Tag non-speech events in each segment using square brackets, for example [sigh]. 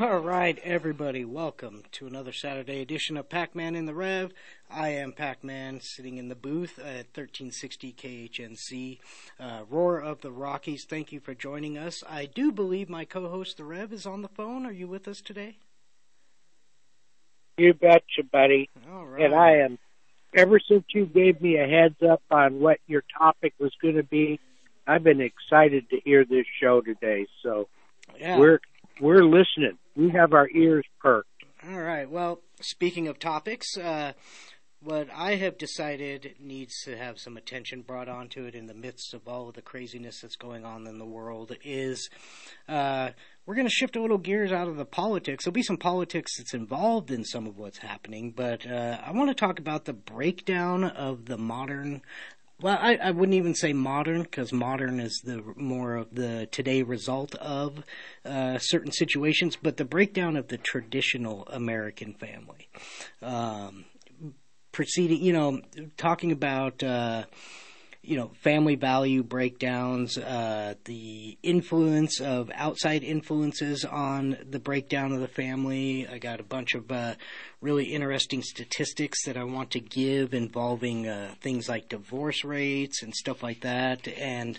All right, everybody, welcome to another Saturday edition of Pac Man in the Rev. I am Pac Man sitting in the booth at 1360 KHNC, uh, Roar of the Rockies. Thank you for joining us. I do believe my co host, The Rev, is on the phone. Are you with us today? You betcha, buddy. All right. And I am, ever since you gave me a heads up on what your topic was going to be, I've been excited to hear this show today. So yeah. we're we're listening. We have our ears perked. All right. Well, speaking of topics, uh, what I have decided needs to have some attention brought onto it in the midst of all of the craziness that's going on in the world is uh, we're going to shift a little gears out of the politics. There'll be some politics that's involved in some of what's happening, but uh, I want to talk about the breakdown of the modern well, I, I wouldn't even say modern because modern is the more of the today result of uh, certain situations, but the breakdown of the traditional American family. Um, proceeding, you know, talking about. Uh, you know, family value breakdowns, uh, the influence of outside influences on the breakdown of the family. I got a bunch of uh, really interesting statistics that I want to give involving uh, things like divorce rates and stuff like that, and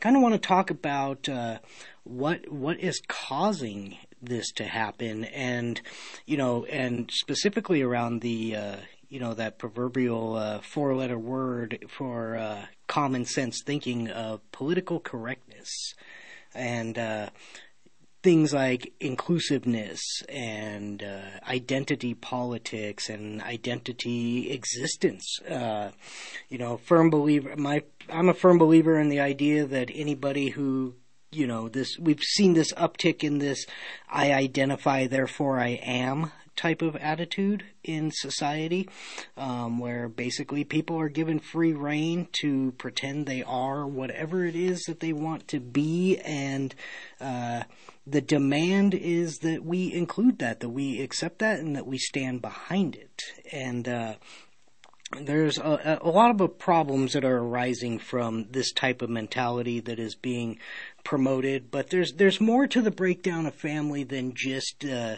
kind of want to talk about uh, what what is causing this to happen, and you know, and specifically around the uh, you know that proverbial uh, four-letter word for uh, common sense thinking of political correctness and uh, things like inclusiveness and uh, identity politics and identity existence. Uh, you know, firm believer. My I'm a firm believer in the idea that anybody who you know this we've seen this uptick in this I identify therefore I am type of attitude in society, um, where basically people are given free rein to pretend they are whatever it is that they want to be, and uh, the demand is that we include that, that we accept that, and that we stand behind it. And uh, there's a, a, lot of problems that are arising from this type of mentality that is being promoted, but there's there's more to the breakdown of family than just uh,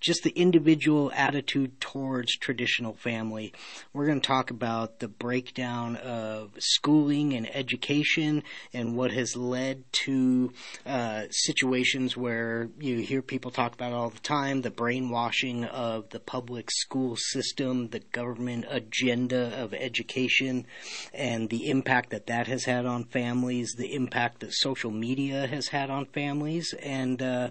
just the individual attitude towards traditional family. We're going to talk about the breakdown of schooling and education and what has led to uh, situations where you hear people talk about all the time the brainwashing of the public school system, the government agenda of education, and the impact that that has had on families, the impact that social media has had on families, and uh,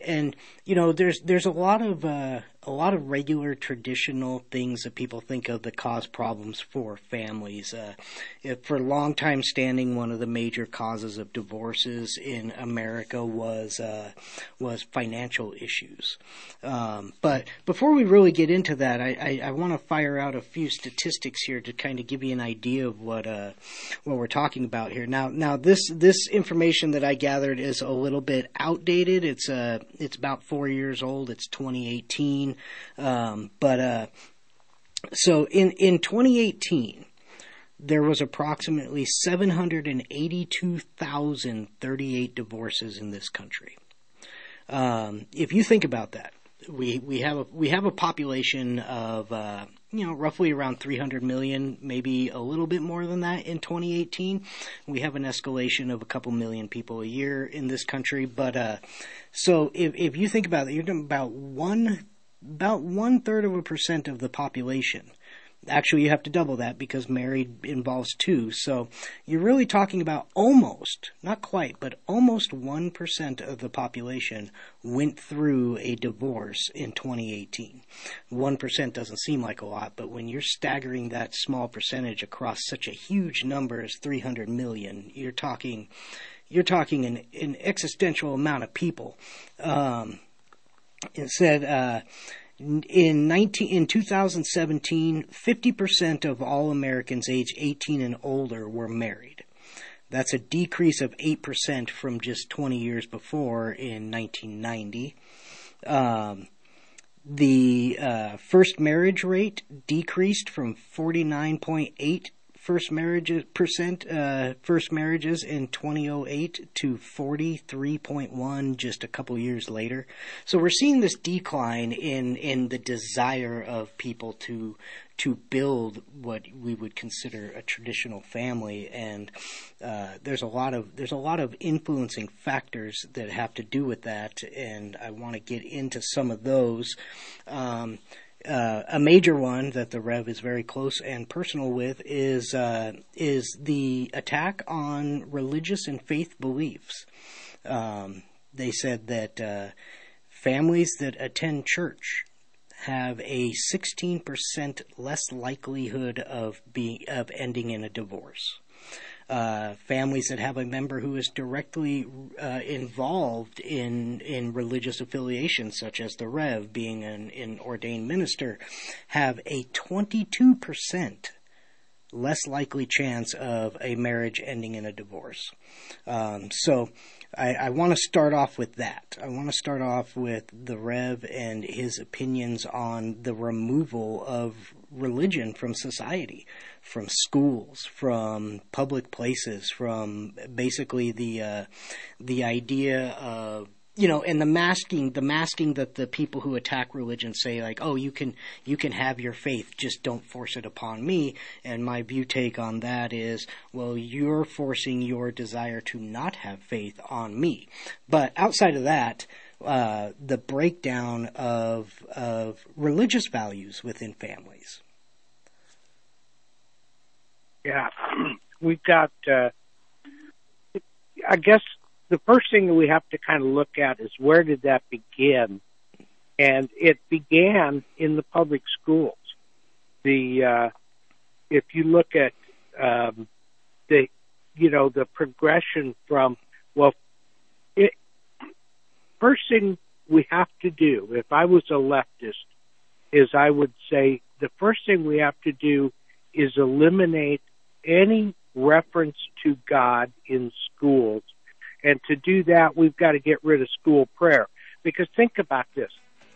and you know there's there's a lot of uh, a lot of regular traditional things that people think of that cause problems for families. Uh, for a long time standing, one of the major causes of divorces in America was uh, was financial issues. Um, but before we really get into that, I, I, I want to fire out a few statistics here to kind of give you an idea of what uh, what we're talking about here. Now, now this this information that I gathered is a little bit outdated. It's uh it's about four years old. It's 2018. Um, but uh, so in in 2018, there was approximately 782,038 divorces in this country. Um, if you think about that, we we have a we have a population of uh, you know roughly around 300 million, maybe a little bit more than that in 2018. We have an escalation of a couple million people a year in this country, but uh, so if if you think about it, you're talking about one about one third of a percent of the population. Actually, you have to double that because married involves two. So you're really talking about almost, not quite, but almost 1% of the population went through a divorce in 2018. 1% doesn't seem like a lot, but when you're staggering that small percentage across such a huge number as 300 million, you're talking, you're talking an, an existential amount of people. Um, it said, uh, in 19 in 2017, 50% of all Americans age 18 and older were married. That's a decrease of 8% from just 20 years before in 1990. Um, the uh, first marriage rate decreased from 49.8 first marriages percent uh, first marriages in 2008 to 43.1 just a couple years later. So we're seeing this decline in in the desire of people to to build what we would consider a traditional family, and uh, there's a lot of there's a lot of influencing factors that have to do with that, and I want to get into some of those. Um, uh, a major one that the Rev is very close and personal with is uh, is the attack on religious and faith beliefs. Um, they said that uh, families that attend church have a 16% less likelihood of being of ending in a divorce uh, families that have a member who is directly uh, involved in in religious affiliations, such as the Rev, being an, an ordained minister, have a 22 percent less likely chance of a marriage ending in a divorce. Um, so I, I want to start off with that. I want to start off with the Rev and his opinions on the removal of religion from society from schools, from public places, from basically the uh, the idea of you know, and the masking, the masking that the people who attack religion say, like, oh, you can, you can have your faith, just don't force it upon me. And my view take on that is, well, you're forcing your desire to not have faith on me. But outside of that, uh, the breakdown of of religious values within families. Yeah, [clears throat] we've got. Uh, I guess the first thing that we have to kind of look at is where did that begin, and it began in the public schools. The uh, if you look at um, the you know the progression from well, first thing we have to do if I was a leftist is I would say the first thing we have to do is eliminate any reference to God in schools. And to do that, we've got to get rid of school prayer. Because think about this.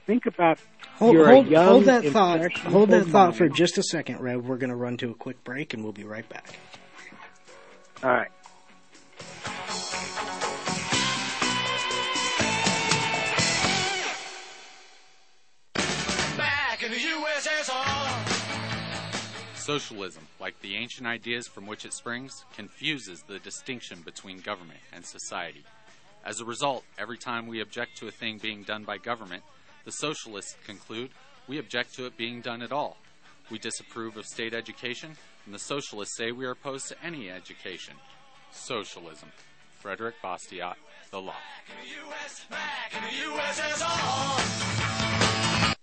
Think about hold, hold, young, hold that thought. Hold that thought for just a second, Rev. We're going to run to a quick break, and we'll be right back. All right. Socialism, like the ancient ideas from which it springs, confuses the distinction between government and society. As a result, every time we object to a thing being done by government, the socialists conclude we object to it being done at all. We disapprove of state education, and the socialists say we are opposed to any education. Socialism. Frederick Bastiat, The Law.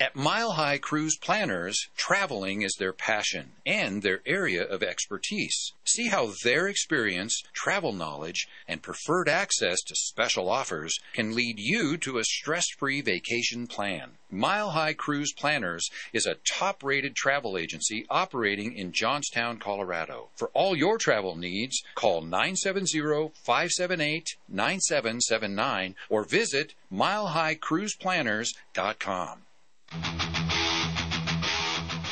At Mile High Cruise Planners, traveling is their passion and their area of expertise. See how their experience, travel knowledge, and preferred access to special offers can lead you to a stress free vacation plan. Mile High Cruise Planners is a top rated travel agency operating in Johnstown, Colorado. For all your travel needs, call 970 578 9779 or visit milehighcruiseplanners.com.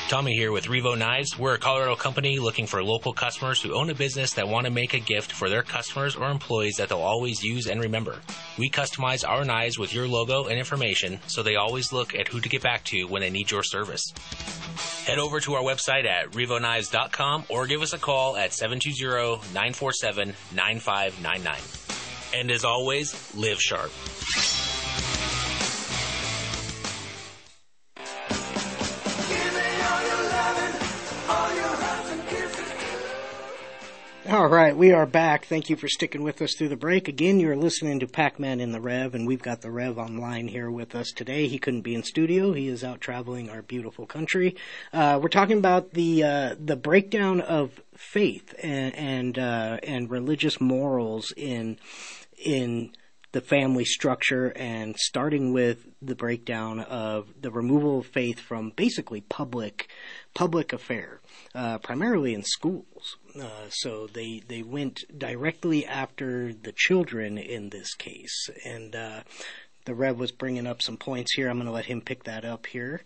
Tommy here with Revo Knives. We're a Colorado company looking for local customers who own a business that want to make a gift for their customers or employees that they'll always use and remember. We customize our knives with your logo and information so they always look at who to get back to when they need your service. Head over to our website at revoknives.com or give us a call at 720-947-9599. And as always, live sharp. All right, we are back. Thank you for sticking with us through the break. Again, you're listening to Pac-Man in the Rev, and we've got the Rev online here with us today. He couldn't be in studio; he is out traveling our beautiful country. Uh, we're talking about the uh, the breakdown of faith and and, uh, and religious morals in in the family structure and starting with the breakdown of the removal of faith from basically public public affair, uh, primarily in schools. Uh, so they they went directly after the children in this case, and uh, the Rev was bringing up some points here. I'm going to let him pick that up here.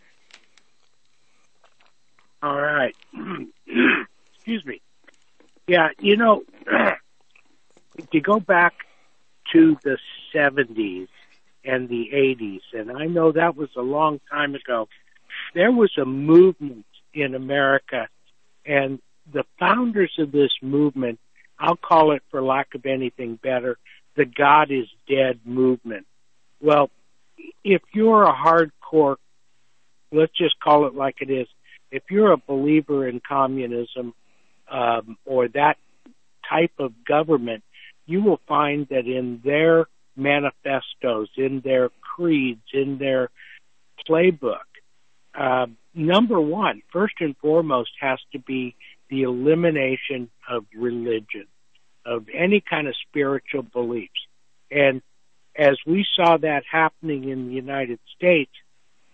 All right. [clears throat] Excuse me. Yeah, you know, [clears throat] you go back to the 70s and the 80s, and I know that was a long time ago, there was a movement in America, and the founders of this movement, I'll call it for lack of anything better, the God is dead movement. Well, if you're a hardcore, let's just call it like it is, if you're a believer in communism um, or that type of government, you will find that in their manifestos, in their creeds, in their playbook, uh, number one, first and foremost, has to be the elimination of religion, of any kind of spiritual beliefs. And as we saw that happening in the United States,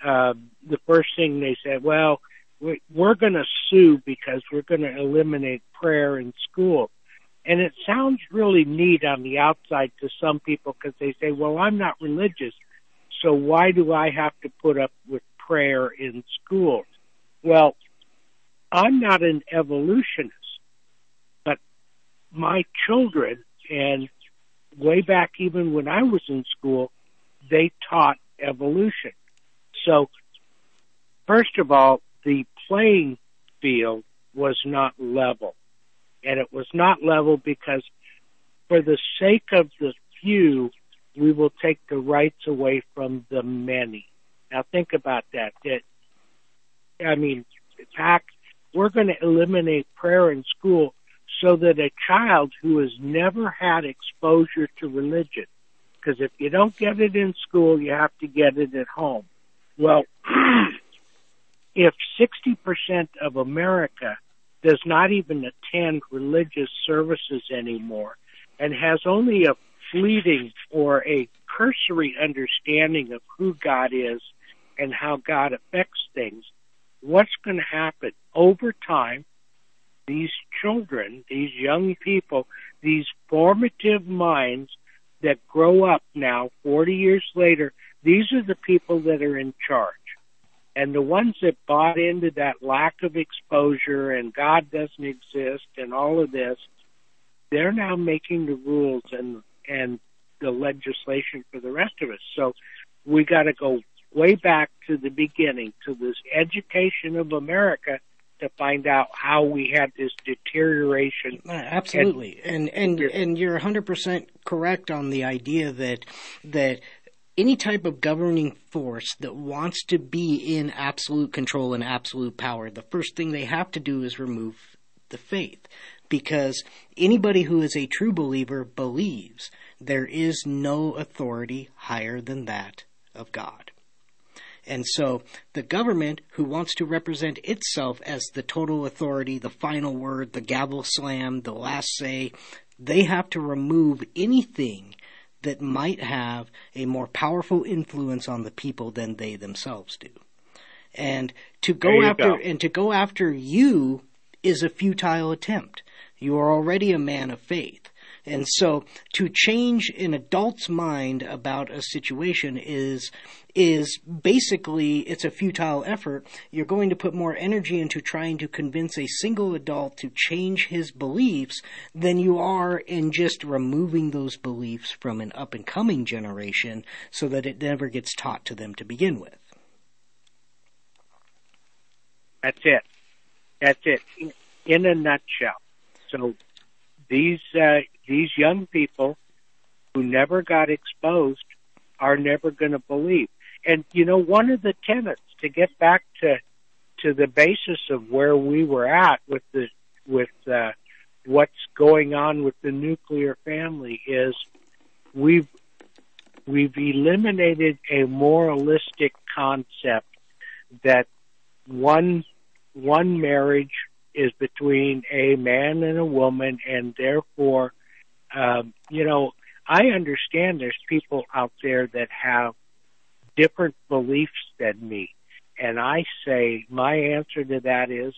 uh, the first thing they said, well, we're going to sue because we're going to eliminate prayer in school. And it sounds really neat on the outside to some people because they say, well, I'm not religious, so why do I have to put up with prayer in school? Well, I'm not an evolutionist, but my children, and way back even when I was in school, they taught evolution. So, first of all, the playing field was not level and it was not level because for the sake of the few, we will take the rights away from the many. Now think about that. That I mean, fact, we're going to eliminate prayer in school so that a child who has never had exposure to religion, because if you don't get it in school, you have to get it at home. Well, [clears throat] if 60% of America does not even attend religious services anymore and has only a fleeting or a cursory understanding of who God is and how God affects things, what's going to happen over time? These children, these young people, these formative minds that grow up now, 40 years later, these are the people that are in charge. And the ones that bought into that lack of exposure and God doesn't exist and all of this, they're now making the rules and and the legislation for the rest of us. So we got to go way back to the beginning to this education of America to find out how we had this deterioration. Uh, absolutely, and and and, and you're 100 percent correct on the idea that that any type of governing force that wants to be in absolute control and absolute power, the first thing they have to do is remove the faith. Because anybody who is a true believer believes there is no authority higher than that of God. And so the government, who wants to represent itself as the total authority, the final word, the gavel slam, the last say, they have to remove anything that might have a more powerful influence on the people than they themselves do. And to go after go. and to go after you is a futile attempt. You are already a man of faith. And so to change an adult's mind about a situation is is basically it's a futile effort. You're going to put more energy into trying to convince a single adult to change his beliefs than you are in just removing those beliefs from an up and coming generation so that it never gets taught to them to begin with. That's it. That's it. In a nutshell. So these uh, these young people who never got exposed are never going to believe. And you know, one of the tenets to get back to to the basis of where we were at with the with uh, what's going on with the nuclear family is we've we've eliminated a moralistic concept that one one marriage is between a man and a woman, and therefore, um, you know, I understand there's people out there that have different beliefs than me, and I say my answer to that is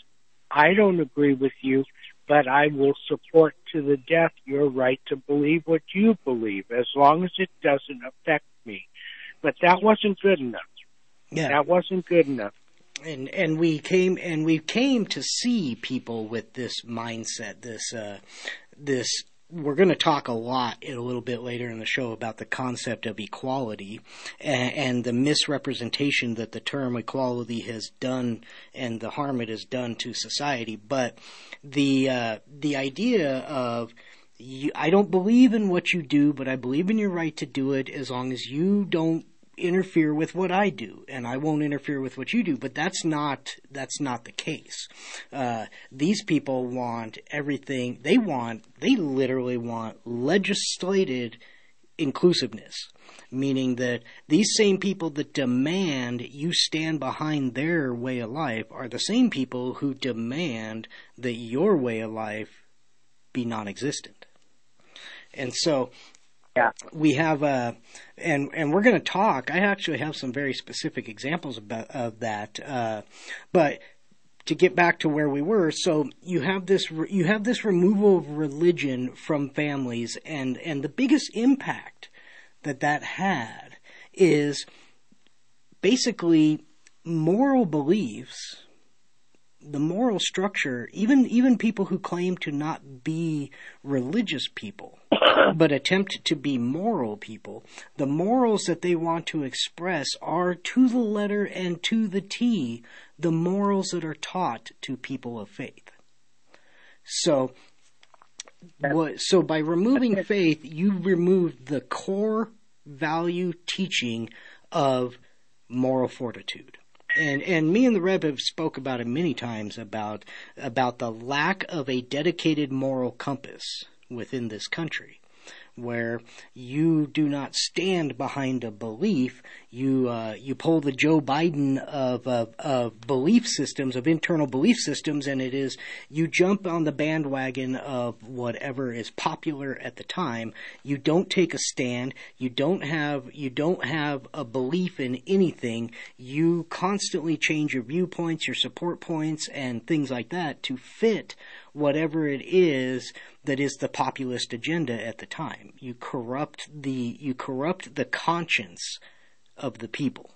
I don't agree with you, but I will support to the death your right to believe what you believe, as long as it doesn't affect me. But that wasn't good enough. Yeah. That wasn't good enough. and and we came and we came to see people with this mindset this uh this we're going to talk a lot in a little bit later in the show about the concept of equality and, and the misrepresentation that the term equality has done and the harm it has done to society. But the uh the idea of you, I don't believe in what you do, but I believe in your right to do it as long as you don't interfere with what I do, and I won't interfere with what you do. But that's not that's not the case. Uh, these people want everything. They want they literally want legislated inclusiveness, meaning that these same people that demand you stand behind their way of life are the same people who demand that your way of life be non-existent. And so Yeah. we have uh, and and we're going to talk. I actually have some very specific examples about of that, uh, but to get back to where we were, so you have this re- you have this removal of religion from families, and and the biggest impact that that had is basically moral beliefs the moral structure, even even people who claim to not be religious people, but attempt to be moral people, the morals that they want to express are to the letter and to the T the morals that are taught to people of faith. So what, so by removing faith, you remove the core value teaching of moral fortitude. And and me and the Rev have spoke about it many times about about the lack of a dedicated moral compass within this country, where you do not stand behind a belief. You uh, you pull the Joe Biden of, of of belief systems of internal belief systems, and it is you jump on the bandwagon of whatever is popular at the time. You don't take a stand. You don't have you don't have a belief in anything. You constantly change your viewpoints, your support points, and things like that to fit whatever it is that is the populist agenda at the time. You corrupt the you corrupt the conscience of the people.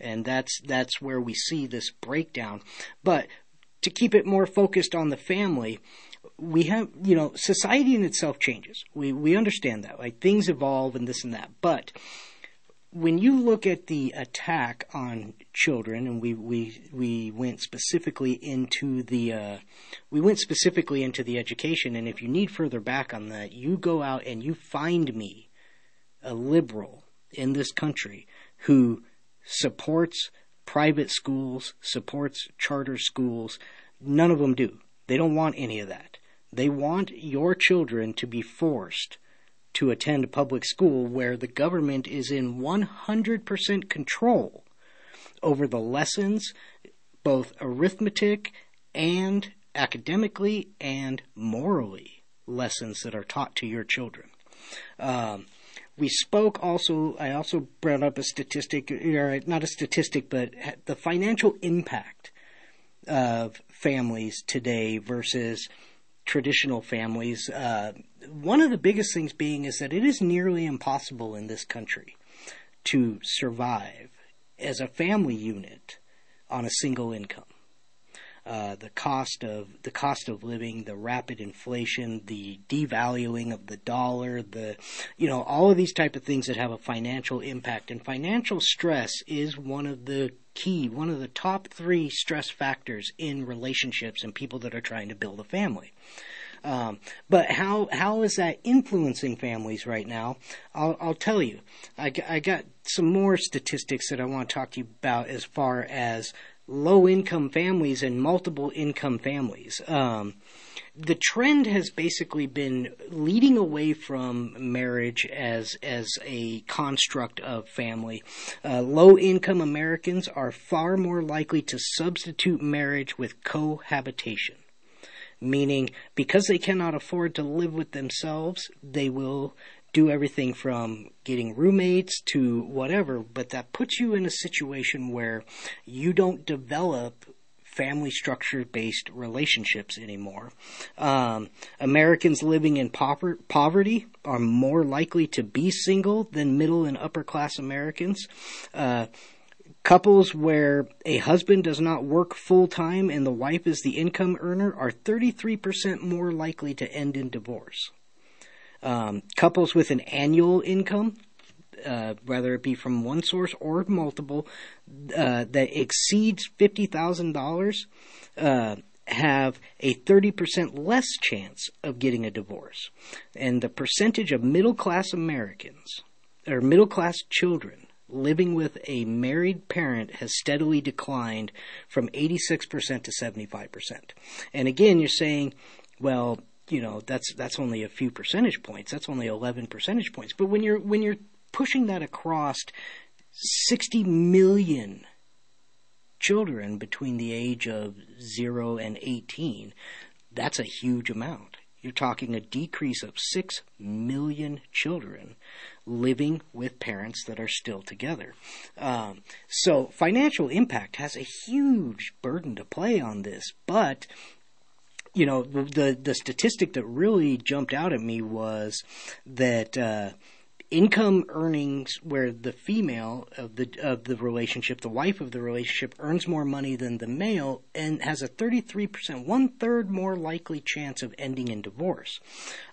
And that's that's where we see this breakdown. But to keep it more focused on the family, we have you know, society in itself changes. We we understand that. Like things evolve and this and that. But when you look at the attack on children, and we we we went specifically into the uh, we went specifically into the education, and if you need further back on that, you go out and you find me a liberal in this country who supports private schools, supports charter schools. None of them do. They don't want any of that. They want your children to be forced to attend public school where the government is in 100% control over the lessons, both arithmetic and academically and morally, lessons that are taught to your children. Um, we spoke also, I also brought up a statistic, or not a statistic, but the financial impact of families today versus traditional families. Uh, one of the biggest things being is that it is nearly impossible in this country to survive as a family unit on a single income. Uh, the cost of the cost of living, the rapid inflation, the devaluing of the dollar, the you know all of these type of things that have a financial impact, and financial stress is one of the key, one of the top three stress factors in relationships and people that are trying to build a family. Um, but how how is that influencing families right now? I'll, I'll tell you. I, I got some more statistics that I want to talk to you about as far as low income families and multiple income families. Um, the trend has basically been leading away from marriage as as a construct of family. Uh, low income Americans are far more likely to substitute marriage with cohabitation, meaning because they cannot afford to live with themselves, they will do everything from getting roommates to whatever, but that puts you in a situation where you don't develop family structure based relationships anymore. Um, Americans living in pover- poverty are more likely to be single than middle and upper class Americans. Uh, couples where a husband does not work full time and the wife is the income earner are 33% more likely to end in divorce. Um, couples with an annual income uh, whether it be from one source or multiple, uh, that exceeds fifty thousand uh, dollars, have a thirty percent less chance of getting a divorce, and the percentage of middle class Americans or middle class children living with a married parent has steadily declined from 86% to 75%. And again, you're saying, well, you know, that's that's only a few percentage points. That's only 11 percentage points. But when you're when you're pushing that across 60 million children between the age of 0 and 18, that's a huge amount. You're talking a decrease of 6 million children living with parents that are still together. Um, so, financial impact has a huge burden to play on this, but you know the the statistic that really jumped out at me was that uh, income earnings where the female of the of the relationship, the wife of the relationship, earns more money than the male and has a 33%, one third more likely chance of ending in divorce.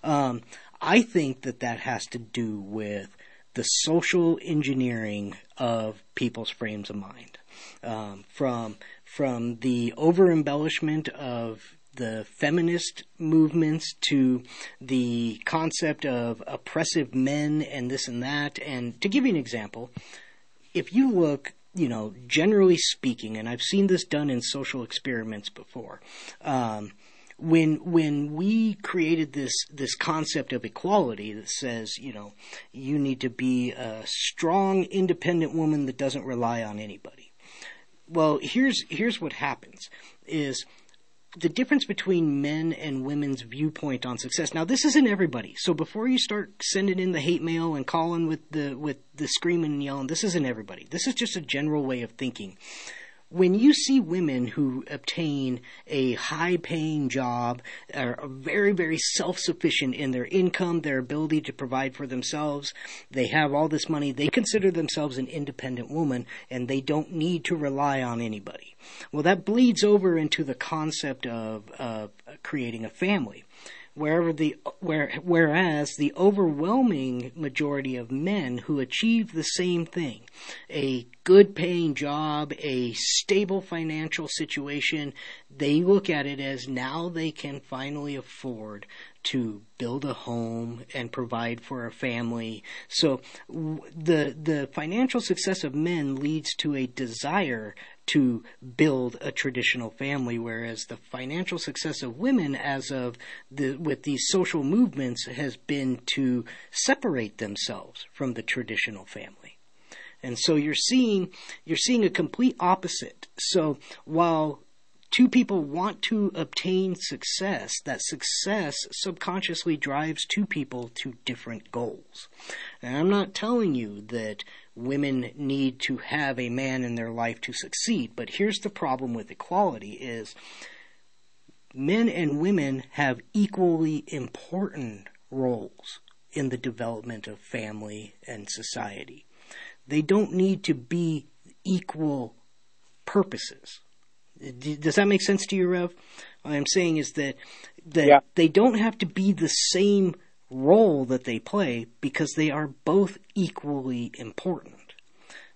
Um, I think that that has to do with the social engineering of people's frames of mind, um, from from the over embellishment of the feminist movements to the concept of oppressive men and this and that. And to give you an example, if you look, you know, generally speaking, and I've seen this done in social experiments before, um, when when we created this this concept of equality that says you know you need to be a strong independent woman that doesn't rely on anybody well here's here's what happens is the difference between men and women's viewpoint on success. Now, this isn't everybody. So before you start sending in the hate mail and calling with the with the screaming and yelling, this isn't everybody. This is just a general way of thinking when you see women who obtain a high paying job, are very, very self sufficient in their income, their ability to provide for themselves, they have all this money, they consider themselves an independent woman and they don't need to rely on anybody. Well, that bleeds over into the concept of creating a family wherever the where whereas the overwhelming majority of men who achieve the same thing a good paying job a stable financial situation they look at it as now they can finally afford to build a home and provide for a family. So the the financial success of men leads to a desire to build a traditional family, whereas the financial success of women, as of the with these social movements, has been to separate themselves from the traditional family. And so you're seeing you're seeing a complete opposite. So while two people want to obtain success, that success subconsciously drives two people to different goals. And I'm not telling you that women need to have a man in their life to succeed, but here's the problem with equality is men and women have equally important roles in the development of family and society. They don't need to be equal purposes. Does that make sense to you, Rev? What I'm saying is that that yeah. they don't have to be the same role that they play because they are both equally important.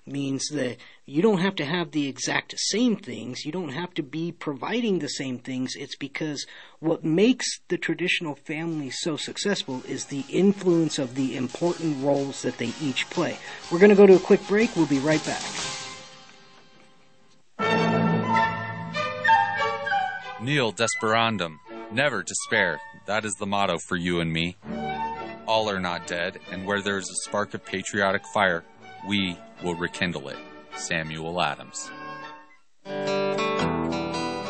Means that you don't have to have the exact same things. You don't have to be providing the same things. It's because what makes the traditional family so successful is the influence of the important roles that they each play. We're going to go to a quick break. We'll be right back. Nil desperandum. Never despair. That is the motto for you and me. All are not dead, and where there is a spark of patriotic fire, we will rekindle it. Samuel Adams.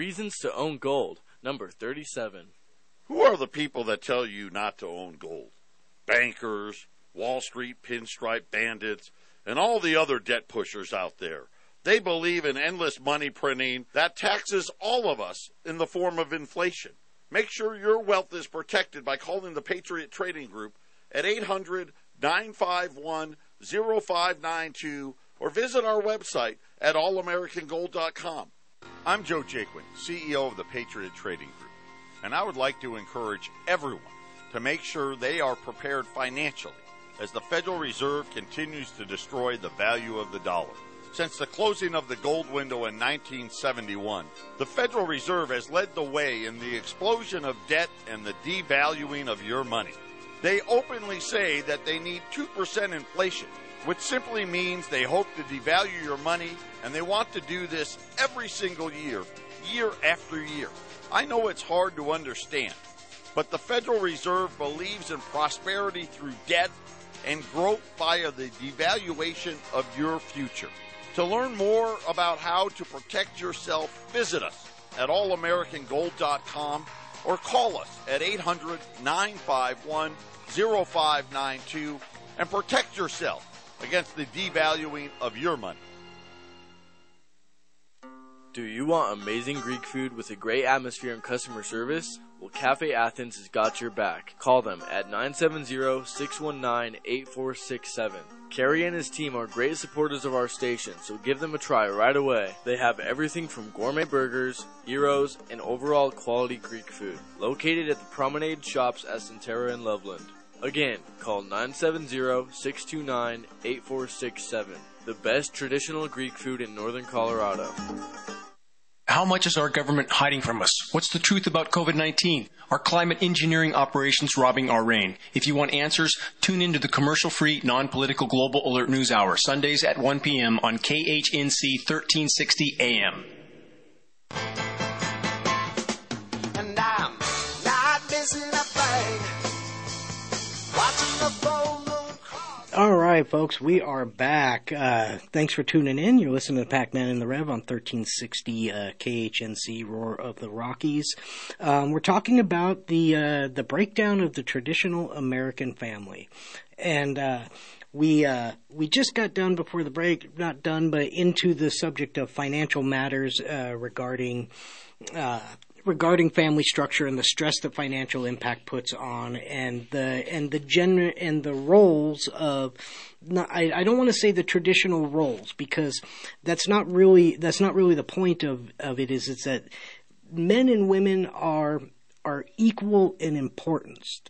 Reasons to Own Gold, number 37. Who are the people that tell you not to own gold? Bankers, Wall Street pinstripe bandits, and all the other debt pushers out there. They believe in endless money printing that taxes all of us in the form of inflation. Make sure your wealth is protected by calling the Patriot Trading Group at 800 951 0592 or visit our website at allamericangold.com. I'm Joe Jaquin, CEO of the Patriot Trading Group, and I would like to encourage everyone to make sure they are prepared financially as the Federal Reserve continues to destroy the value of the dollar. Since the closing of the gold window in 1971, the Federal Reserve has led the way in the explosion of debt and the devaluing of your money. They openly say that they need 2% inflation, which simply means they hope to devalue your money and they want to do this every single year, year after year. I know it's hard to understand, but the Federal Reserve believes in prosperity through debt and growth via the devaluation of your future. To learn more about how to protect yourself, visit us at allamericangold.com or call us at 800 951 0592 and protect yourself against the devaluing of your money. Do you want amazing Greek food with a great atmosphere and customer service? Well, Cafe Athens has got your back. Call them at 970-619-8467. Kerry and his team are great supporters of our station, so give them a try right away. They have everything from gourmet burgers, gyros, and overall quality Greek food. Located at the Promenade Shops at Centerra and Loveland. Again, call 970-629-8467. The best traditional Greek food in northern Colorado. How much is our government hiding from us? What's the truth about COVID 19? Are climate engineering operations robbing our rain? If you want answers, tune into the commercial free, non political Global Alert News Hour, Sundays at 1 p.m. on KHNC 1360 AM. Right, folks, we are back. Uh, thanks for tuning in. You're listening to Pac Man in the Rev on 1360 uh, KHNC Roar of the Rockies. Um, we're talking about the uh, the breakdown of the traditional American family, and uh, we uh, we just got done before the break, not done, but into the subject of financial matters uh, regarding uh, regarding family structure and the stress that financial impact puts on, and the and the gen and the roles of. Not, I, I don't want to say the traditional roles because that's not really that's not really the point of, of it. Is it's that men and women are are equal in importance.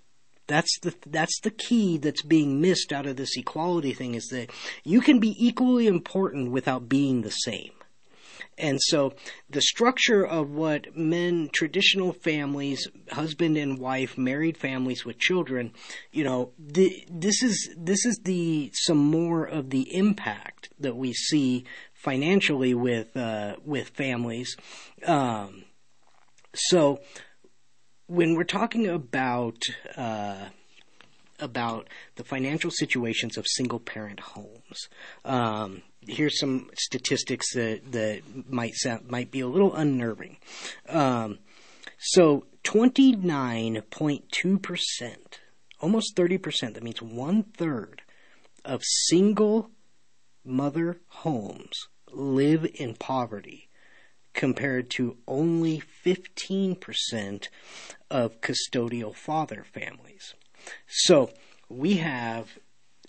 That's the that's the key that's being missed out of this equality thing is that you can be equally important without being the same. And so the structure of what men, traditional families, husband and wife, married families with children, you know, the, this is this is the some more of the impact that we see financially with uh, with families. Um, so when we're talking about uh, about the financial situations of single parent homes. Um, here's some statistics that, that might sound, might be a little unnerving. Um, so 29.2%, almost 30%, that means one third of single mother homes live in poverty compared to only 15% of custodial father families. So we have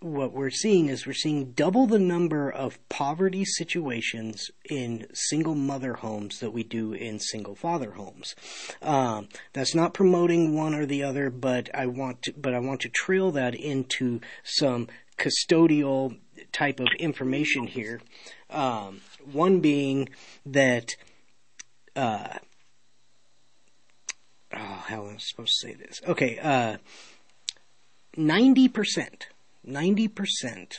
what we're seeing is we're seeing double the number of poverty situations in single mother homes that we do in single father homes. Um, that's not promoting one or the other, but I want to, but I want to trail that into some custodial type of information here. Um, one being that, uh, oh, how am I supposed to say this? Okay, uh, 90%, 90%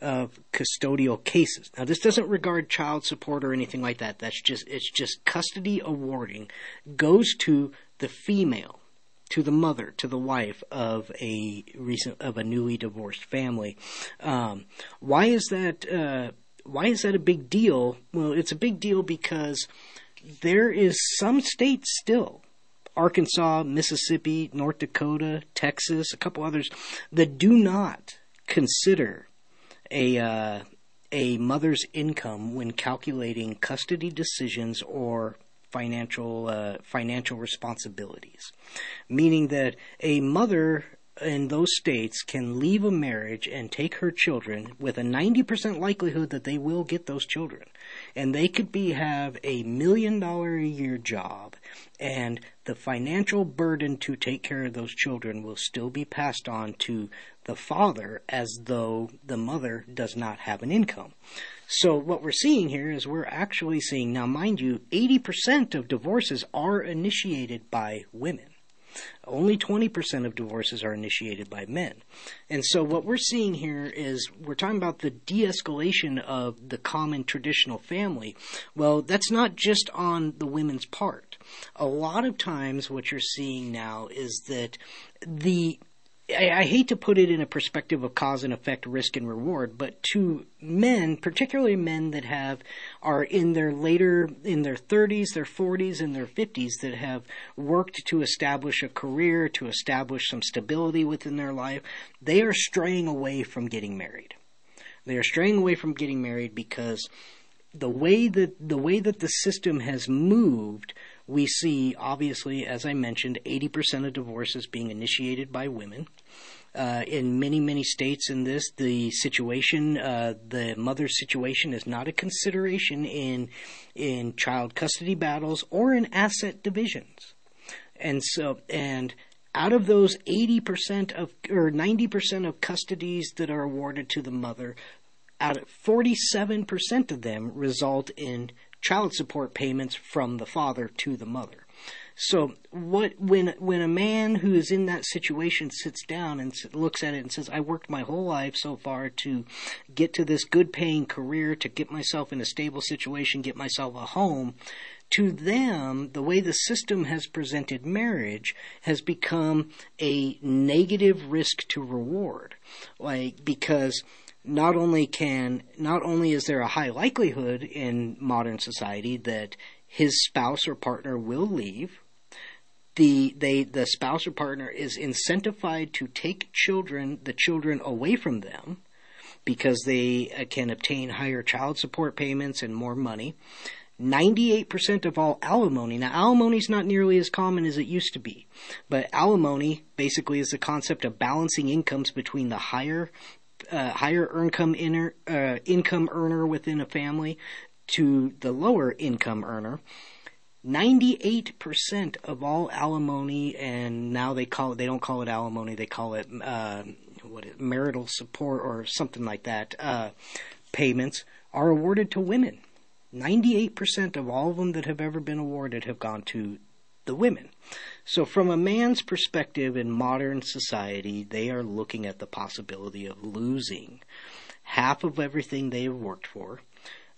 of custodial cases. Now this doesn't regard child support or anything like that. That's just, it's just custody awarding goes to the female, to the mother, to the wife of a recent, of a newly divorced family. Um, why is that, uh, why is that a big deal? Well, it's a big deal because there is some states still Arkansas, Mississippi, North Dakota, Texas, a couple others that do not consider a uh, a mother's income when calculating custody decisions or financial uh, financial responsibilities, meaning that a mother in those states can leave a marriage and take her children with a 90% likelihood that they will get those children. And they could be have a million dollar a year job and the financial burden to take care of those children will still be passed on to the father as though the mother does not have an income. So what we're seeing here is we're actually seeing now mind you 80% of divorces are initiated by women. Only 20% of divorces are initiated by men. And so what we're seeing here is we're talking about the de-escalation of the common traditional family. Well, that's not just on the women's part. A lot of times what you're seeing now is that the I, I, hate to put it in a perspective of cause and effect, risk and reward, but to men, particularly men that have are in their later in their 30s, their 40s, and their 50s that have worked to establish a career, to establish some stability within their life, they are straying away from getting married. They are straying away from getting married because the way that the way that the system has moved we see, obviously, as I mentioned, 80% of divorces being initiated by women. Uh, in many, many states in this, the situation, uh, the mother's situation is not a consideration in, in child custody battles or in asset divisions. And so, and out of those 80% of, or 90% of custodies that are awarded to the mother, out of 47% of them result in child support payments from the father to the mother. So what when when a man who is in that situation sits down and looks at it and says, "I worked my whole life so far to get to this good paying career, to get myself in a stable situation, get myself a home," to them, the way the system has presented marriage has become a negative risk to reward. Like, because not only can not only is there a high likelihood in modern society that his spouse or partner will leave the they the spouse or partner is incentivized to take children the children away from them because they uh, can obtain higher child support payments and more money 98% of all alimony. Now, alimony is not nearly as common as it used to be, but alimony basically is the concept of balancing incomes between the higher uh, higher income inner, uh, income earner within a family to the lower income earner. 98% of all alimony, and now they call it, they don't call it alimony, they call it, uh, what is, marital support or something like that, uh, payments are awarded to women. 98% of all of them that have ever been awarded have gone to the women. So, from a man's perspective in modern society, they are looking at the possibility of losing half of everything they have worked for,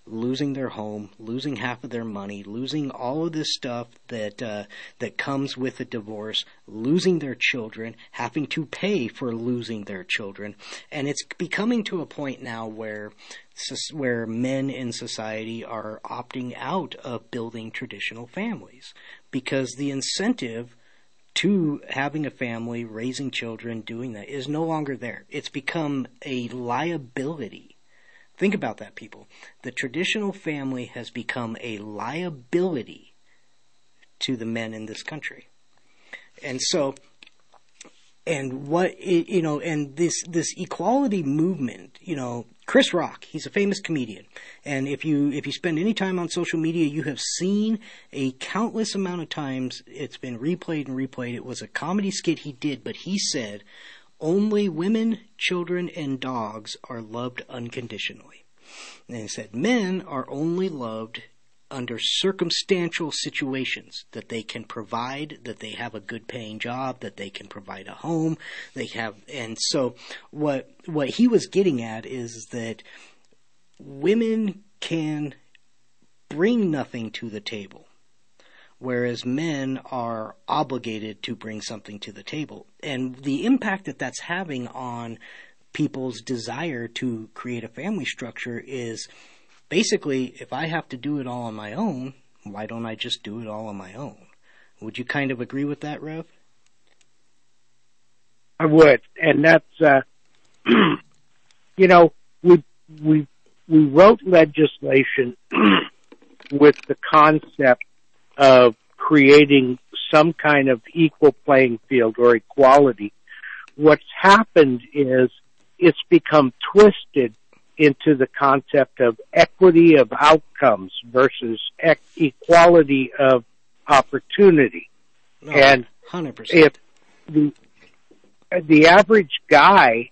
losing their home, losing half of their money, losing all of this stuff that uh, that comes with a divorce, losing their children, having to pay for losing their children, and it's becoming to a point now where where men in society are opting out of building traditional families because the incentive to having a family, raising children, doing that is no longer there. It's become a liability. Think about that, people. The traditional family has become a liability to the men in this country. And so, and what you know, and this this equality movement, you know, Chris Rock, he's a famous comedian, and if you if you spend any time on social media, you have seen a countless amount of times it's been replayed and replayed. It was a comedy skit he did, but he said only women, children, and dogs are loved unconditionally. And he said men are only loved under circumstantial situations that they can provide, that they have a good paying job, that they can provide a home, they have, and so what, what he was getting at is that women can bring nothing to the table, whereas men are obligated to bring something to the table. And the impact that that's having on people's desire to create a family structure is basically, if I have to do it all on my own, why don't I just do it all on my own? Would you kind of agree with that, Rev? I would, and that's uh, [clears throat] you know we we we wrote legislation [clears throat] with the concept of creating some kind of equal playing field or equality. What's happened is it's become twisted into the concept of equity of outcomes versus equality of opportunity. No, and 100%. if the the average guy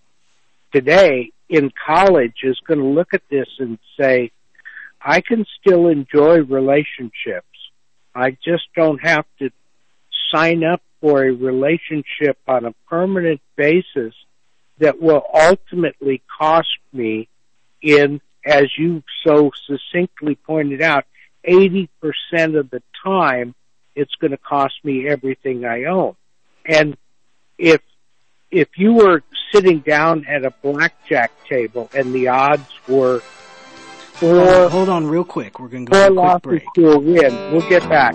today in college is going to look at this and say, I can still enjoy relationships. I just don't have to sign up for a relationship on a permanent basis that will ultimately cost me in, as you so succinctly pointed out, 80% of the time it's going to cost me everything I own. And if, if you were sitting down at a blackjack table and the odds were four, Hold on, hold on real quick. We're going to go four quick losses break. to a win, we'll get back.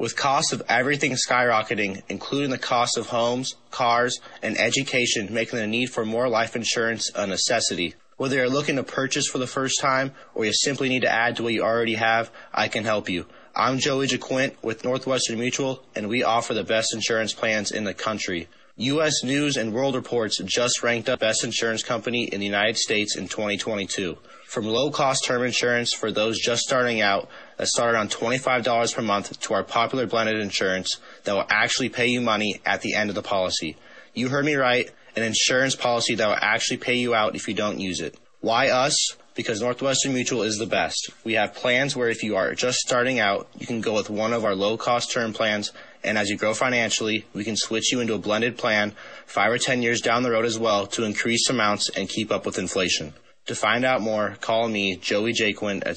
With costs of everything skyrocketing, including the cost of homes, cars, and education, making the need for more life insurance a necessity. Whether you're looking to purchase for the first time or you simply need to add to what you already have, I can help you. I'm Joey JaQuint with Northwestern Mutual, and we offer the best insurance plans in the country. U.S. News and World Reports just ranked up best insurance company in the United States in 2022. From low cost term insurance for those just starting out that started on $25 per month to our popular blended insurance that will actually pay you money at the end of the policy. You heard me right, an insurance policy that will actually pay you out if you don't use it. Why us? Because Northwestern Mutual is the best. We have plans where if you are just starting out, you can go with one of our low cost term plans and as you grow financially, we can switch you into a blended plan five or ten years down the road as well to increase amounts and keep up with inflation. To find out more, call me, Joey Jaquin, at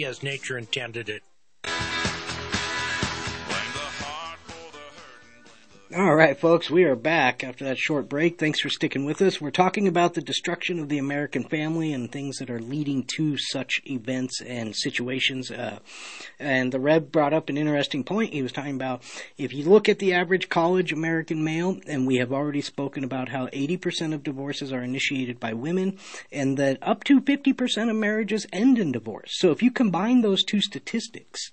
as nature intended it. All right, folks, we are back after that short break. Thanks for sticking with us. We're talking about the destruction of the American family and things that are leading to such events and situations. Uh, and the Rev brought up an interesting point. He was talking about if you look at the average college American male, and we have already spoken about how 80% of divorces are initiated by women, and that up to 50% of marriages end in divorce. So if you combine those two statistics,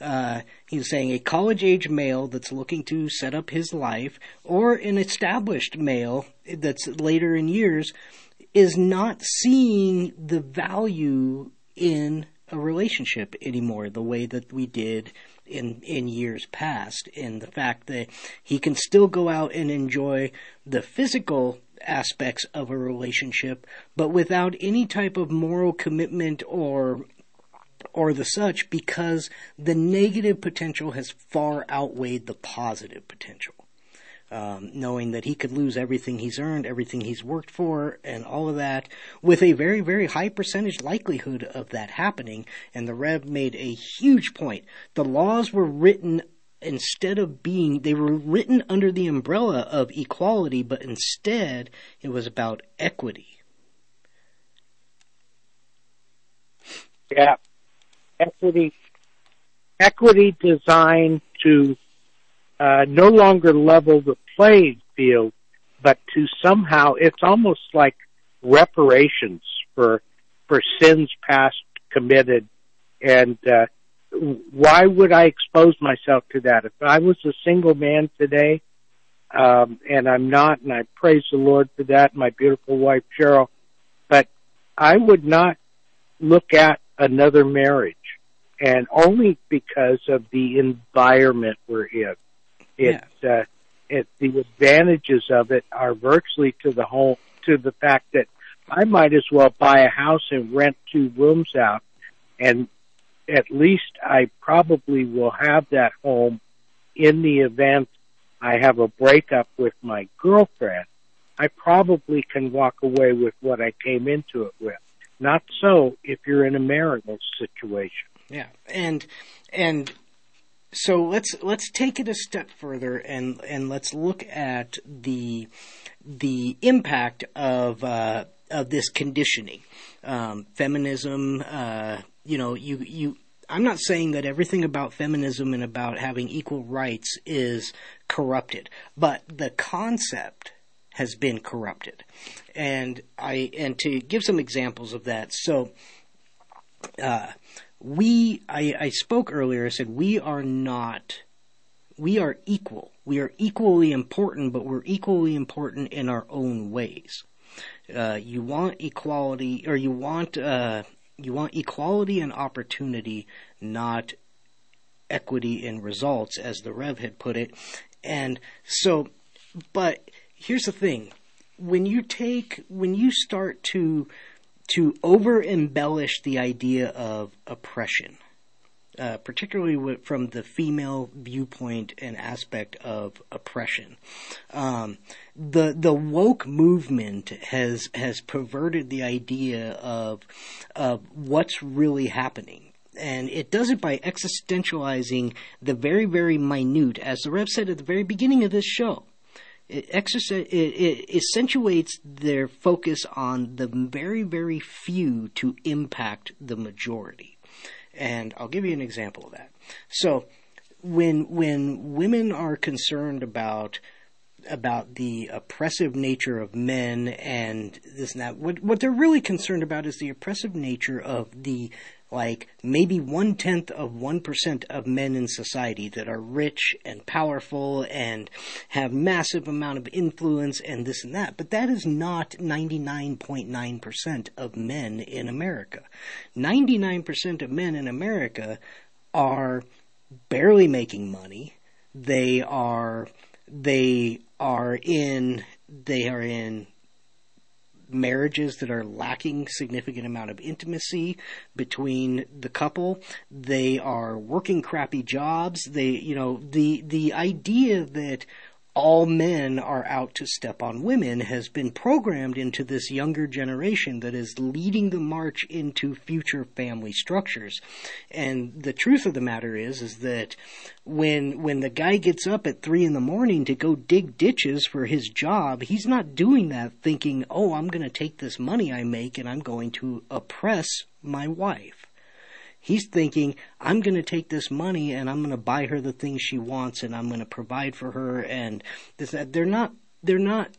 uh, He's saying a college age male that's looking to set up his life, or an established male that's later in years, is not seeing the value in a relationship anymore the way that we did in in years past. In the fact that he can still go out and enjoy the physical aspects of a relationship but without any type of moral commitment or or the such because the negative potential has far outweighed the positive potential um, knowing that he could lose everything he's earned, everything he's worked for, and all of that, with a very, very high percentage likelihood of that happening. And the Rev made a huge point. The laws were written instead of being, they were written under the umbrella of equality, but instead it was about equity. Yeah. Equity, equity designed to uh, no longer level the playing field, but to somehow, it's almost like reparations for, for sins past committed. And, uh, why would I expose myself to that? If I was a single man today, um, and I'm not, and I praise the Lord for that, my beautiful wife Cheryl, but I would not look at another marriage, and only because of the environment we're in. It, yeah. uh, it, the advantages of it are virtually to the whole, to the fact that I might as well buy a house and rent two rooms out and at least I probably will have that home in the event I have a breakup with my girlfriend. I probably can walk away with what I came into it with. Not so if you're in a marital situation. Yeah. And and so let's let's take it a step further and and let's look at the the impact of uh, of this conditioning, um, feminism. Uh, you know, you you. I'm not saying that everything about feminism and about having equal rights is corrupted, but the concept has been corrupted, and I and to give some examples of that. So. Uh, we I, I spoke earlier. I said we are not we are equal. We are equally important, but we're equally important in our own ways. Uh, you want equality, or you want uh, you want equality and opportunity, not equity in results, as the Rev had put it. And so, but here's the thing: when you take when you start to to over embellish the idea of oppression, uh, particularly from the female viewpoint and aspect of oppression. Um, the the woke movement has has perverted the idea of of what's really happening. And it does it by existentializing the very, very minute, as the Rev said at the very beginning of this show it, it, it accentuates their focus on the very, very few to impact the majority. And I'll give you an example of that. So, when when women are concerned about about the oppressive nature of men and this and that, what what they're really concerned about is the oppressive nature of the like maybe one tenth of one percent of men in society that are rich and powerful and have massive amount of influence and this and that. But that is not 99.9% of men in America. 99% of men in America are barely making money. They are, they are in, they are in marriages that are lacking significant amount of intimacy between the couple. They are working crappy jobs. They, you know, the the idea that all men are out to step on women has been programmed into this younger generation that is leading the march into future family structures. And the truth of the matter is, is that when, when the guy gets up at three in the morning to go dig ditches for his job, he's not doing that thinking, oh, I'm going to take this money I make and I'm going to oppress my wife. He's thinking, I'm going to take this money and I'm going to buy her the things she wants and I'm going to provide for her and this. They're not, they're not,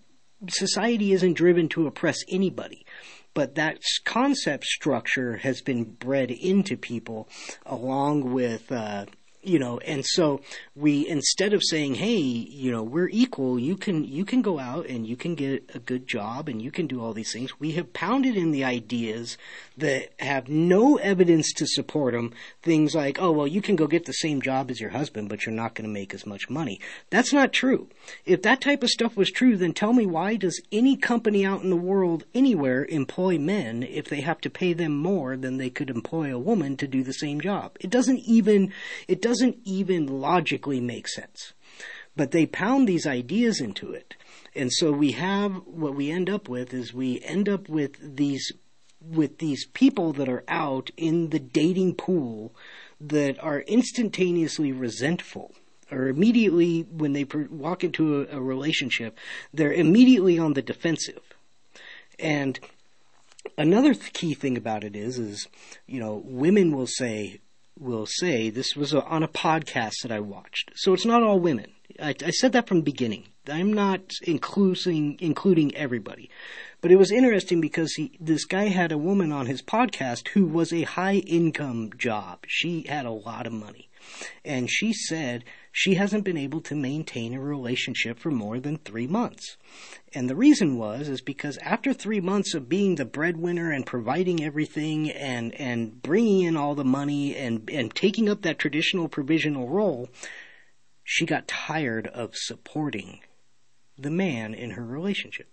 society isn't driven to oppress anybody. But that concept structure has been bred into people along with, uh, you know and so we instead of saying hey you know we're equal you can you can go out and you can get a good job and you can do all these things we have pounded in the ideas that have no evidence to support them things like oh well you can go get the same job as your husband but you're not going to make as much money. That's not true. If that type of stuff was true then tell me why does any company out in the world anywhere employ men if they have to pay them more than they could employ a woman to do the same job? It doesn't even it doesn't doesn't even logically make sense. But they pound these ideas into it. And so we have what we end up with is we end up with these with these people that are out in the dating pool that are instantaneously resentful or immediately when they walk into a, a relationship they're immediately on the defensive and another key thing about it is is you know women will say will say this was a, on a podcast that I watched. So it's not all women. I, I said that from the beginning. I'm not including including everybody, but it was interesting because he this guy had a woman on his podcast who was a high income job. She had a lot of money, and she said she hasn't been able to maintain a relationship for more than three months. And the reason was is because after three months of being the breadwinner and providing everything and and bringing in all the money and and taking up that traditional provisional role, she got tired of supporting the man in her relationship.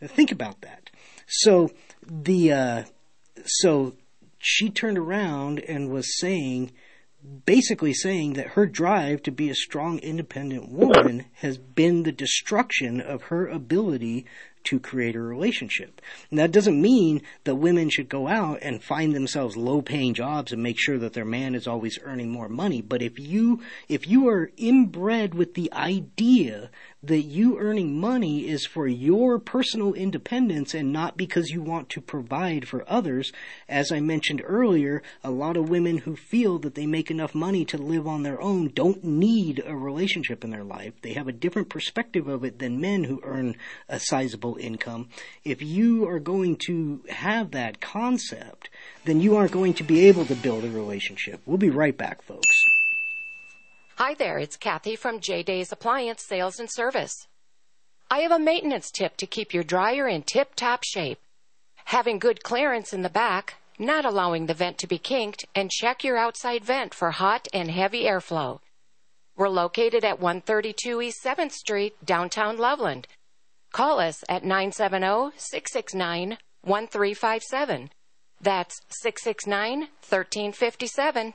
Now think about that. So the uh, so she turned around and was saying basically saying that her drive to be a strong, independent woman has been the destruction of her ability to create a relationship. And that doesn't mean that women should go out and find themselves low paying jobs and make sure that their man is always earning more money. But if you, if you are inbred with the idea that you earning money is for your personal independence and not because you want to provide for others. As I mentioned earlier, a lot of women who feel that they make enough money to live on their own don't need a relationship in their life. They have a different perspective of it than men who earn a sizable income. If you are going to have that concept, then you aren't going to be able to build a relationship. We'll be right back, folks. Hi there, it's Kathy from J Days Appliance Sales and Service. I have a maintenance tip to keep your dryer in tip top shape. Having good clearance in the back, not allowing the vent to be kinked, and check your outside vent for hot and heavy airflow. We're located at 132 East 7th Street, downtown Loveland. Call us at 970 669 1357. That's 669 1357.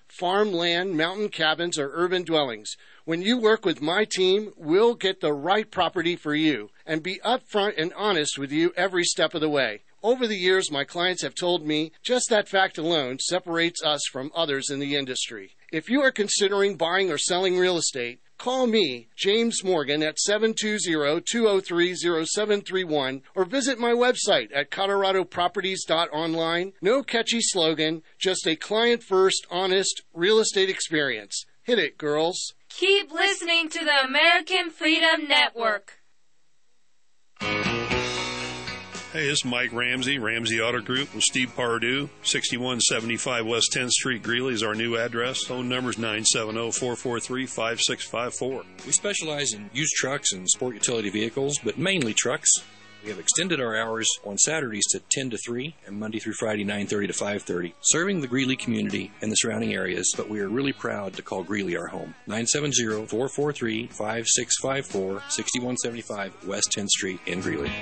Farm land, mountain cabins, or urban dwellings. When you work with my team, we'll get the right property for you and be upfront and honest with you every step of the way. Over the years, my clients have told me just that fact alone separates us from others in the industry. If you are considering buying or selling real estate, call me, James Morgan, at 720-203-0731 or visit my website at coloradoproperties.online. No catchy slogan, just a client-first, honest real estate experience. Hit it, girls. Keep listening to the American Freedom Network. Hey, this is Mike Ramsey, Ramsey Auto Group with Steve Pardue. 6175 West 10th Street, Greeley is our new address. Phone number is 970-443-5654. We specialize in used trucks and sport utility vehicles, but mainly trucks. We have extended our hours on Saturdays to 10 to 3 and Monday through Friday 9:30 to 5:30, serving the Greeley community and the surrounding areas, but we are really proud to call Greeley our home. 970-443-5654, 6175 West 10th Street in Greeley.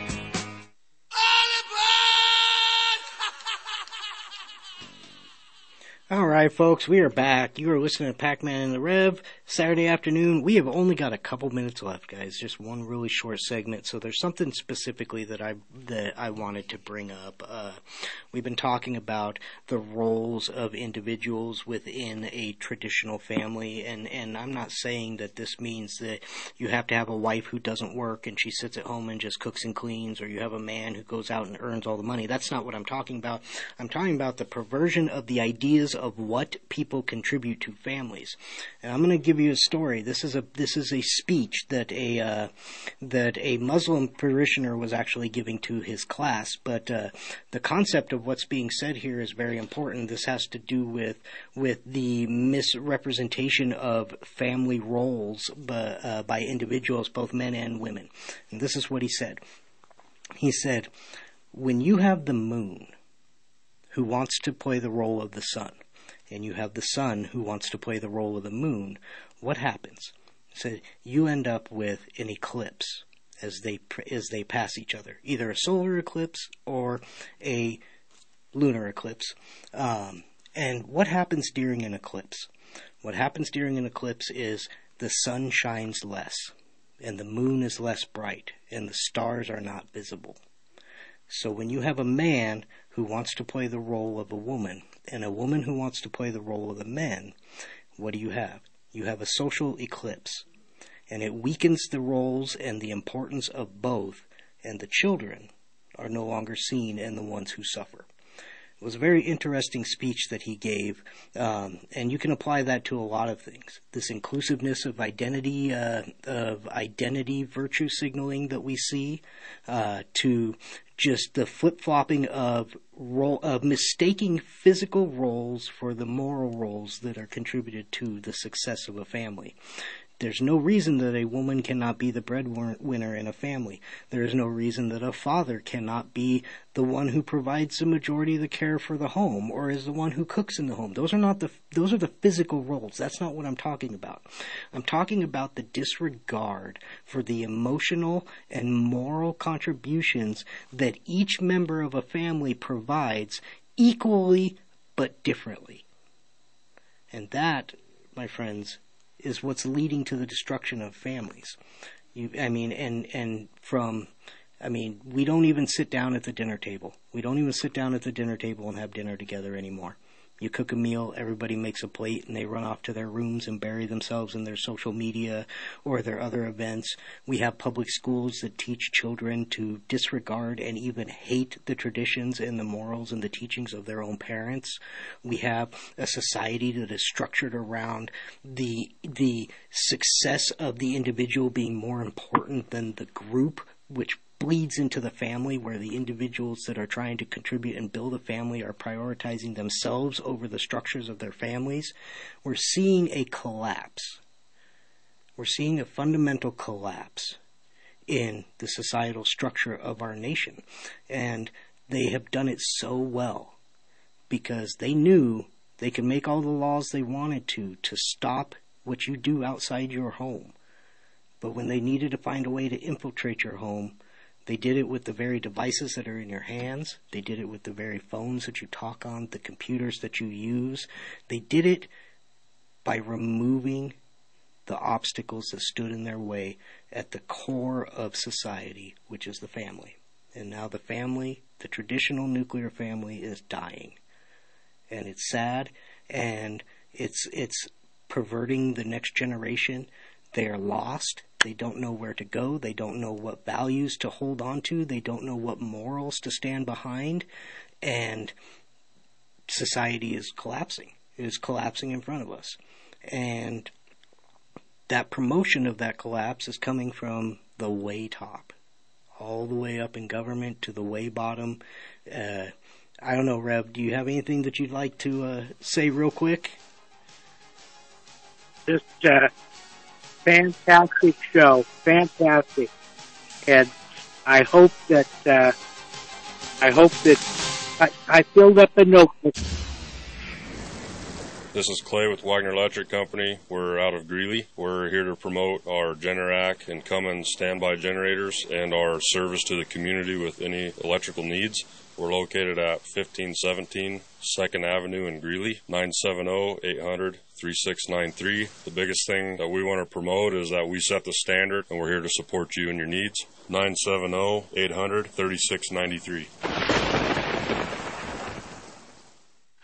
All right, folks, we are back. You are listening to Pac-Man in the Rev, Saturday afternoon. We have only got a couple minutes left, guys. Just one really short segment. So there's something specifically that I that I wanted to bring up. Uh, we've been talking about the roles of individuals within a traditional family, and and I'm not saying that this means that you have to have a wife who doesn't work and she sits at home and just cooks and cleans, or you have a man who goes out and earns all the money. That's not what I'm talking about. I'm talking about the perversion of the ideas of what people contribute to families. And I'm going to give a story. This is a this is a speech that a uh, that a Muslim parishioner was actually giving to his class. But uh, the concept of what's being said here is very important. This has to do with with the misrepresentation of family roles by, uh, by individuals, both men and women. And this is what he said. He said, "When you have the moon." Who wants to play the role of the sun? and you have the sun who wants to play the role of the moon, what happens? So you end up with an eclipse as they as they pass each other, either a solar eclipse or a lunar eclipse. Um, and what happens during an eclipse? What happens during an eclipse is the sun shines less, and the moon is less bright, and the stars are not visible. So when you have a man who wants to play the role of a woman and a woman who wants to play the role of a man, what do you have? You have a social eclipse. And it weakens the roles and the importance of both, and the children are no longer seen and the ones who suffer. It was a very interesting speech that he gave, um, and you can apply that to a lot of things. This inclusiveness of identity, uh, of identity virtue signaling that we see, uh, to just the flip flopping of role of mistaking physical roles for the moral roles that are contributed to the success of a family. There's no reason that a woman cannot be the breadwinner in a family. There is no reason that a father cannot be the one who provides the majority of the care for the home or is the one who cooks in the home. Those are not the those are the physical roles. That's not what I'm talking about. I'm talking about the disregard for the emotional and moral contributions that each member of a family provides equally but differently. And that, my friends, is what's leading to the destruction of families. You, I mean, and and from, I mean, we don't even sit down at the dinner table. We don't even sit down at the dinner table and have dinner together anymore. You cook a meal, everybody makes a plate, and they run off to their rooms and bury themselves in their social media or their other events. We have public schools that teach children to disregard and even hate the traditions and the morals and the teachings of their own parents. We have a society that is structured around the the success of the individual being more important than the group, which bleeds into the family where the individuals that are trying to contribute and build a family are prioritizing themselves over the structures of their families, we're seeing a collapse. We're seeing a fundamental collapse in the societal structure of our nation. And they have done it so well because they knew they could make all the laws they wanted to to stop what you do outside your home. But when they needed to find a way to infiltrate your home, they did it with the very devices that are in your hands. They did it with the very phones that you talk on, the computers that you use. They did it by removing the obstacles that stood in their way at the core of society, which is the family. And now the family, the traditional nuclear family, is dying. And it's sad, and it's, it's perverting the next generation. They are lost. They don't know where to go. They don't know what values to hold on to. They don't know what morals to stand behind. And society is collapsing. It is collapsing in front of us. And that promotion of that collapse is coming from the way top, all the way up in government to the way bottom. Uh, I don't know, Rev, do you have anything that you'd like to uh, say real quick? Just uh, fantastic show, fantastic, and I hope that uh, I hope that I, I filled up the notebook. This is Clay with Wagner Electric Company. We're out of Greeley. We're here to promote our Generac and Cummins standby generators and our service to the community with any electrical needs. We're located at 1517 2nd Avenue in Greeley, 970-800-3693. The biggest thing that we want to promote is that we set the standard and we're here to support you and your needs. 970-800-3693.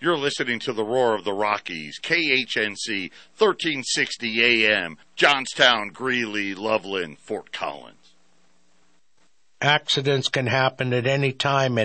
You're listening to the Roar of the Rockies, KHNC 1360 AM, Johnstown, Greeley, Loveland, Fort Collins. Accidents can happen at any time